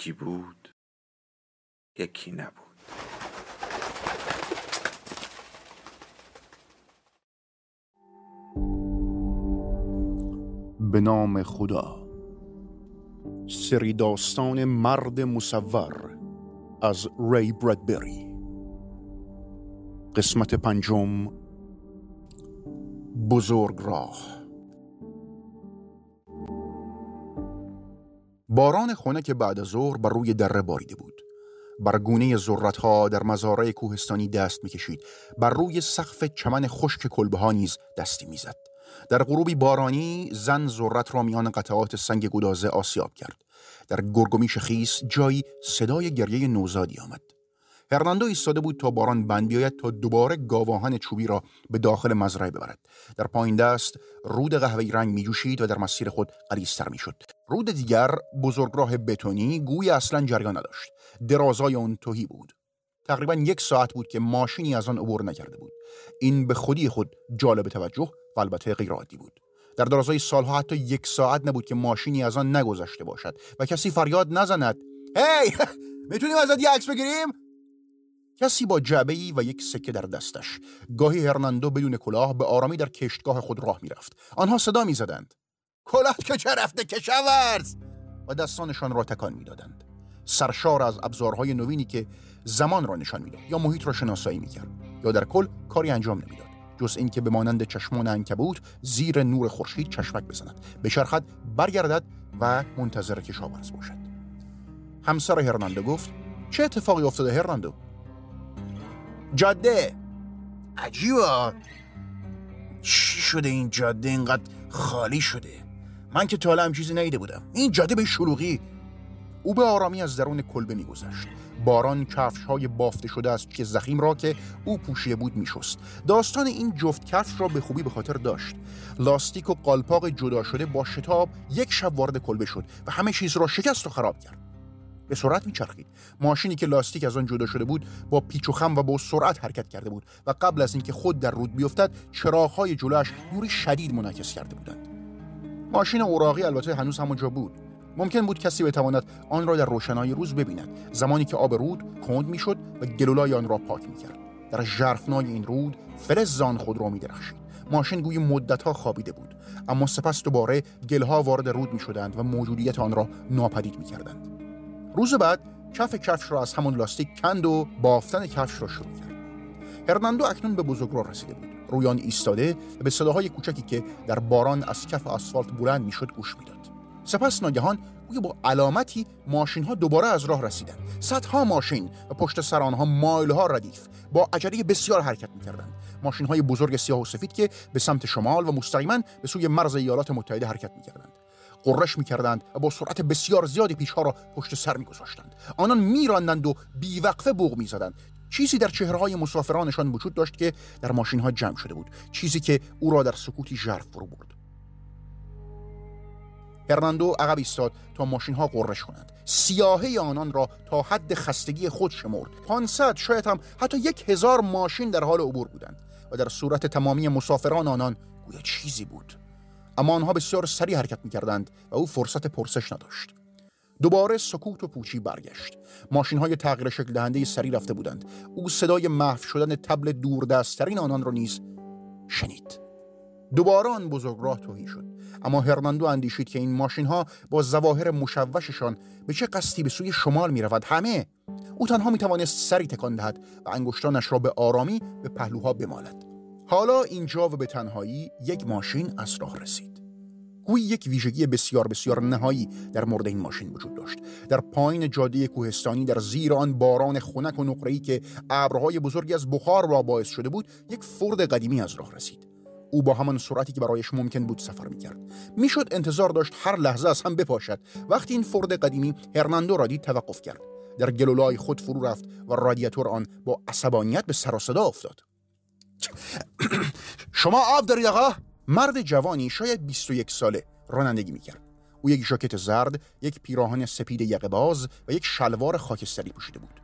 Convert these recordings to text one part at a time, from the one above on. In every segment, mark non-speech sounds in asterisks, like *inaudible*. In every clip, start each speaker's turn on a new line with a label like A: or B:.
A: یکی بود یکی نبود.
B: به نام خدا. سری داستان مرد مصور از ری برادبری. قسمت پنجم. بزرگ راه. باران خونه که بعد از ظهر بر روی دره باریده بود. بر گونه ها در مزارع کوهستانی دست می‌کشید. بر روی سقف چمن خشک کلبه ها نیز دستی می‌زد. در غروبی بارانی زن ذرت را میان قطعات سنگ گدازه آسیاب کرد. در گرگومیش خیس جایی صدای گریه نوزادی آمد. هرناندو ایستاده بود تا باران بند بیاید تا دوباره گاواهن چوبی را به داخل مزرعه ببرد. در پایین دست رود قهوه‌ای رنگ میجوشید و در مسیر خود غلیظتر می‌شد. رود دیگر بزرگراه بتونی گوی اصلا جریان نداشت. درازای آن توهی بود. تقریبا یک ساعت بود که ماشینی از آن عبور نکرده بود. این به خودی خود جالب توجه و البته غیرعادی بود. در درازای سالها حتی یک ساعت نبود که ماشینی از آن نگذشته باشد و کسی فریاد نزند. هی! *laughs* می‌تونیم ازت یه عکس بگیریم؟ کسی با جعبه ای و یک سکه در دستش. گاهی هرناندو بدون کلاه به آرامی در کشتگاه خود راه می‌رفت. آنها صدا می‌زدند. کلاه که چه رفته کشاورز! و دستانشان را تکان می‌دادند. سرشار از ابزارهای نوینی که زمان را نشان می‌داد یا محیط را شناسایی می‌کرد. یا در کل کاری انجام نمی‌داد. جز اینکه به مانند چشمان انکبوت زیر نور خورشید چشمک بزند. بچرخد برگردد و منتظر کشاورز باشد. همسر هرناندو گفت چه اتفاقی افتاده هرناندو؟ جاده. عجیبا چی شده این جاده اینقدر خالی شده؟ من که تا هم چیزی نیده بودم. این جاده به شلوغی او به آرامی از درون کلبه میگذشت. باران کفش های بافته شده از که زخیم را که او پوشیده بود میشست. داستان این جفت کفش را به خوبی به خاطر داشت. لاستیک و قالپاق جدا شده با شتاب یک شب وارد کلبه شد و همه چیز را شکست و خراب کرد. به سرعت میچرخید. ماشینی که لاستیک از آن جدا شده بود با پیچ و خم و با سرعت حرکت کرده بود و قبل از اینکه خود در رود بیفتد چراغهای جلوش نوری شدید منعکس کرده بودند. ماشین اوراقی البته هنوز همونجا بود. ممکن بود کسی بتواند آن را در روشنایی روز ببیند. زمانی که آب رود کند می‌شد و گلولای آن را پاک می‌کرد. در ژرفنای این رود فلزان خود را میدرخشید. ماشین گوی مدتها خوابیده بود. اما سپس دوباره گلها وارد رود می‌شدند و موجودیت آن را ناپدید می‌کردند. روز بعد کف کفش را از همون لاستیک کند و بافتن کفش را شروع کرد. هرناندو اکنون به بزرگراه رسیده بود. روی آن ایستاده و به صداهای کوچکی که در باران از کف آسفالت بلند می‌شد گوش می‌داد. سپس ناگهان گویا با علامتی ماشین ها دوباره از راه رسیدند صدها ماشین و پشت سر آنها مایل ها ردیف با عجله بسیار حرکت می‌کردند. ماشین های بزرگ سیاه و سفید که به سمت شمال و مستقیما به سوی مرز ایالات متحده حرکت می‌کردند. قرش می‌کردند و با سرعت بسیار زیادی پیشها را پشت سر میگذاشتند. آنان میراندند و بیوقفه بوق می‌زدند. چیزی در چهره های مسافرانشان وجود داشت که در ماشین ها جمع شده بود چیزی که او را در سکوتی ژرف فرو برد. هرناندو عقب ایستاد تا ماشین ها قرش کنند. سیاهه آنان را تا حد خستگی خود شمرد. 500 شاید هم حتی یک هزار ماشین در حال عبور بودند و در صورت تمامی مسافران آنان گویا چیزی بود. اما آنها بسیار سریع حرکت می‌کردند و او فرصت پرسش نداشت. دوباره سکوت و پوچی برگشت. ماشین های تغییر شکل دهنده سری رفته بودند. او صدای محو شدن تبل دوردستترین آنان را نیز شنید. دوباره آن بزرگ راه توهی شد. اما هرناندو اندیشید که این ماشین ها با زواهر مشوششان به چه قصدی به سوی شمال می رود همه! او تنها می سری تکان دهد و انگشتانش را به آرامی به پهلوها بمالد. حالا اینجا و به تنهایی یک ماشین از راه رسید. گویی یک ویژگی بسیار بسیار نهایی در مورد این ماشین وجود داشت. در پایین جاده کوهستانی در زیر آن باران خنک و نقره‌ای که ابرهای بزرگی از بخار را باعث شده بود یک فرد قدیمی از راه رسید. او با همان سرعتی که برایش ممکن بود سفر می‌کرد. می‌شد انتظار داشت هر لحظه از هم بپاشد. وقتی این فرد قدیمی هرناندو را دید توقف کرد. در گلولای خود فرو رفت و رادیاتور آن با عصبانیت به سر و صدا افتاد. *clears throat* شما آب دارید آقا؟ مرد جوانی شاید 21 ساله رانندگی می‌کرد. او یک ژاکت زرد یک پیراهن سپید یقه باز و یک شلوار خاکستری پوشیده بود.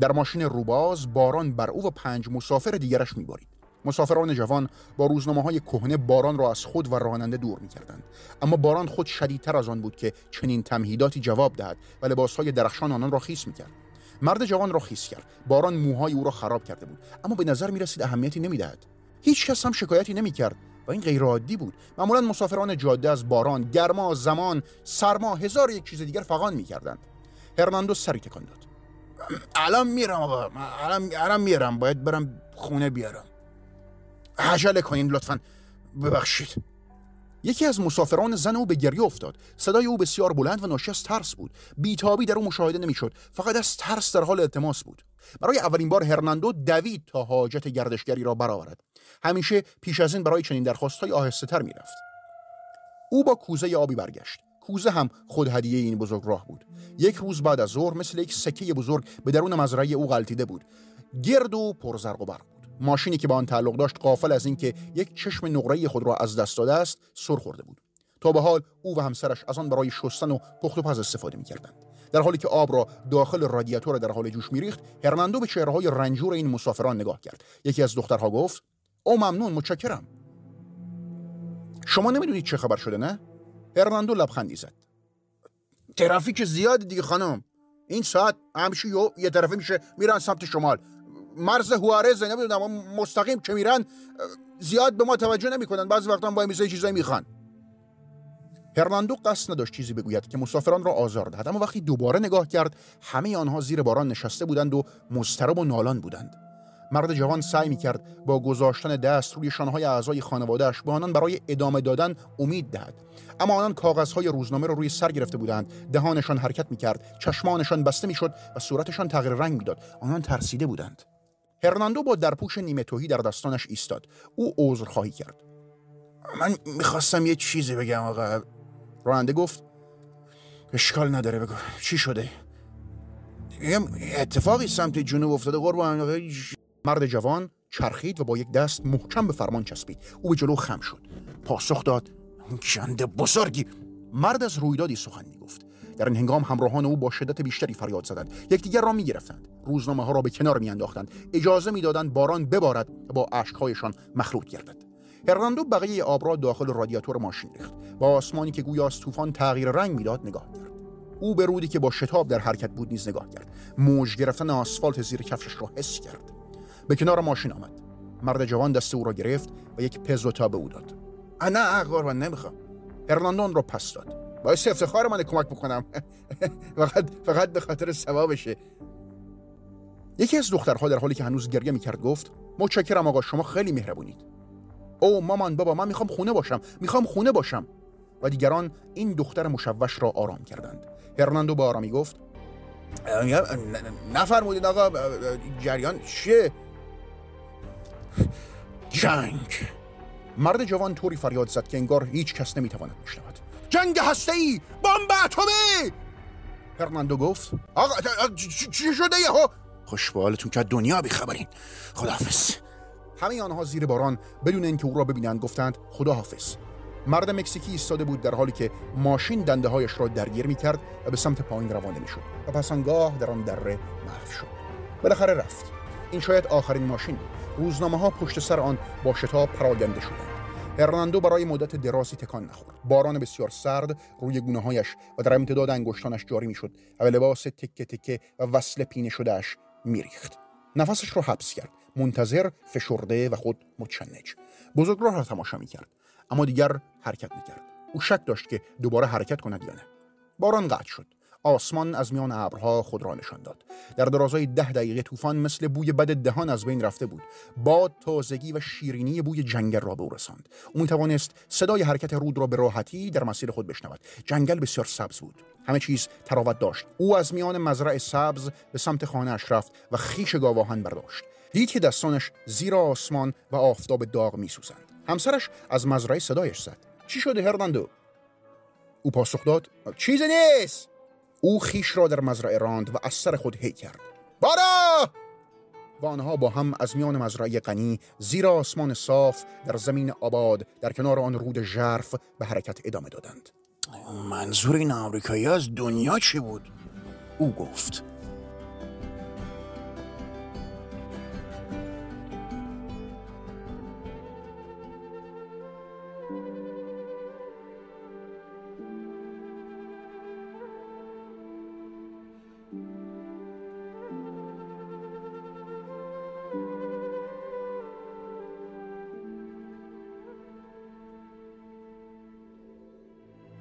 B: در ماشین روباز باران بر او و پنج مسافر دیگرش میبارید. مسافران جوان با روزنامه های کهنه باران را از خود و راننده دور می‌کردند. اما باران خود شدیدتر از آن بود که چنین تمهیداتی جواب دهد و لباس های درخشان آنان را خیس می‌کرد. مرد جوان را خیس کرد. باران موهای او را خراب کرده بود. اما به نظر می رسید اهمیتی نمی‌دهد. هیچ کس هم شکایتی نمی‌کرد و این غیر عادی بود. معمولا مسافران جاده از باران گرما زمان سرما هزار یک چیز دیگر فغان می‌کردند. هرناندو سری تکان داد. الان میرم آقا. الان الان میرم. باید برم خونه بیارم. عجله کنین لطفا. ببخشید. یکی از مسافران زن او به گریه افتاد. صدای او بسیار بلند و ناشی از ترس بود. بیتابی در او مشاهده نمی‌شد. فقط از ترس در حال التماس بود. برای اولین بار هرناندو دوید تا حاجت گردشگری را برآورد. همیشه پیش از این برای چنین درخواستهای آهسته تر می‌رفت. او با کوزه آبی برگشت. کوزه هم خود هدیه این بزرگ راه بود. یک روز بعد از ظهر مثل یک سکه بزرگ به درون مزرعه او غلطیده بود. گرد و پرزرق و برق ماشینی که با آن تعلق داشت قافل از اینکه یک چشم نقره خود را از دست داده است سر خورده بود. تا به حال او و همسرش از آن برای شستن و پخت و پز استفاده می‌کردند. در حالی که آب را داخل رادیاتور در حال جوش میریخت هرناندو به چهرههای رنجور این مسافران نگاه کرد. یکی از دخترها گفت او ممنون متشکرم. شما نمی‌دونید چه خبر شده نه؟ هرناندو لبخندی زد. ترافیک زیادی دیگه خانم. این ساعت همیشه یه طرفه میشه میرن سمت شمال. مرز هوارز نمی‌دونم مستقیم که میرن زیاد به ما توجه نمی‌کنن. بعضی وقتا با میزه چیزایی می‌خوان. هرناندو قصد نداشت چیزی بگوید که مسافران را آزار دهد اما وقتی دوباره نگاه کرد همه آنها زیر باران نشسته بودند و مضطرب و نالان بودند. مرد جوان سعی می کرد با گذاشتن دست روی شانهای اعضای خانوادهش به آنان برای ادامه دادن امید دهد. اما آنان کاغذهای روزنامه را روی سر گرفته بودند. دهانشان حرکت می کرد چشمانشان بسته می شد و صورتشان تغییر رنگ می‌داد. آنان ترسیده بودند. هرناندو با درپوش نیمه توهی در دستانش ایستاد. او عذر خواهی کرد. من می‌خواستم یه چیزی بگم آقا. راننده گفت اشکال نداره بگو. چی شده؟ اتفاقی سمت جنوب افتاده قربان. مرد جوان چرخید و با یک دست محکم به فرمان چسبید. او به جلو خم شد. پاسخ داد جنده بزرگی. مرد از رویدادی سخن می‌گفت. در این هنگام همراهان او با شدت بیشتری فریاد زدند. یکدیگر را می‌گرفتند. روزنامه ها را به کنار میانداختند. اجازه می‌دادند باران ببارد و با اشکهایشان مخلوط گردد. هرناندو بقیه آب را داخل رادیاتور ماشین ریخت. با آسمانی که گویا از طوفان تغییر رنگ می‌داد نگاه کرد. او به رودی که با شتاب در حرکت بود نیز نگاه کرد. موج گرفتن آسفالت زیر کفشش را حس کرد. به کنار ماشین آمد. مرد جوان دست او را گرفت و یک پزوتا به او داد. نه قربان نمی‌خوام. هرناندو را پس داد. باعث افتخار من کمک بکنم. *laughs* فقط فقط به خاطر ثوابشه. یکی از دخترها در حالی که هنوز گریه می‌کرد گفت متشکرم آقا شما خیلی مهربونید. او مامان بابا من می‌خوام خونه باشم می‌خوام خونه باشم. و دیگران این دختر مشوش را آرام کردند. هرناندو با آرامی گفت نفرمودید آقا جریان چیه؟ جنگ. مرد جوان طوری فریاد زد که انگار هیچ کس نمی‌تواند بشنود. جنگ هسته ای بمب اتمی! هرناندو گفت آقا چی شده یهو؟ خوشبالتون که دنیا بیخبرین. خداحافظ. همه آنها زیر باران بدون اینکه او را ببینند گفتند خداحافظ. مرد مکزیکی ایستاده بود در حالی که ماشین دنده هایش را درگیر می کرد و به سمت پایین روانه می شد و پس آنگاه در آن دره محو شد. بالاخره رفت. این شاید آخرین ماشین بود. روزنامه ها پشت سر آن با شتاب پراگنده شدند. هرناندو برای مدت درازی تکان نخورد. باران بسیار سرد روی گونه هایش و در امتداد انگشتانش جاری می‌شد و به لباس تکه تکه و وصل پینه شدهش میریخت. نفسش را حبس کرد. منتظر فشرده و خود متشنج. بزرگراه را تماشا می‌کرد. اما دیگر حرکت می‌کرد. او شک داشت که دوباره حرکت کند یا نه. باران قطع شد. آسمان از میان ابرها خود را نشان داد. در درازای ده دقیقه طوفان مثل بوی بد دهان از بین رفته بود. باد تازگی و شیرینی بوی جنگل را به او رساند. او توانست صدای حرکت رود را به راحتی در مسیر خود بشنود. جنگل بسیار سبز بود. همه چیز تراوت داشت. او از میان مزرع سبز به سمت خانه اش رفت و خیش گاواهان برداشت. دید که دستانش زیر آسمان و آفتاب داغ میسوزند. همسرش از مزرعه صدایش زد. چی شده هرناندو؟ او پاسخ داد چیزی نیست! او خیش را در مزرعه راند و از سر خود هی کرد. بارا! و آنها با هم از میان مزرعه غنی زیر آسمان صاف در زمین آباد در کنار آن رود ژرف به حرکت ادامه دادند. منظور این آمریکایی از دنیا چی بود؟ او گفت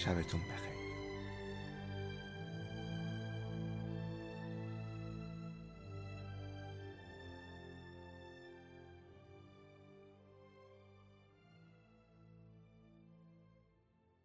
A: شبتون بخیر.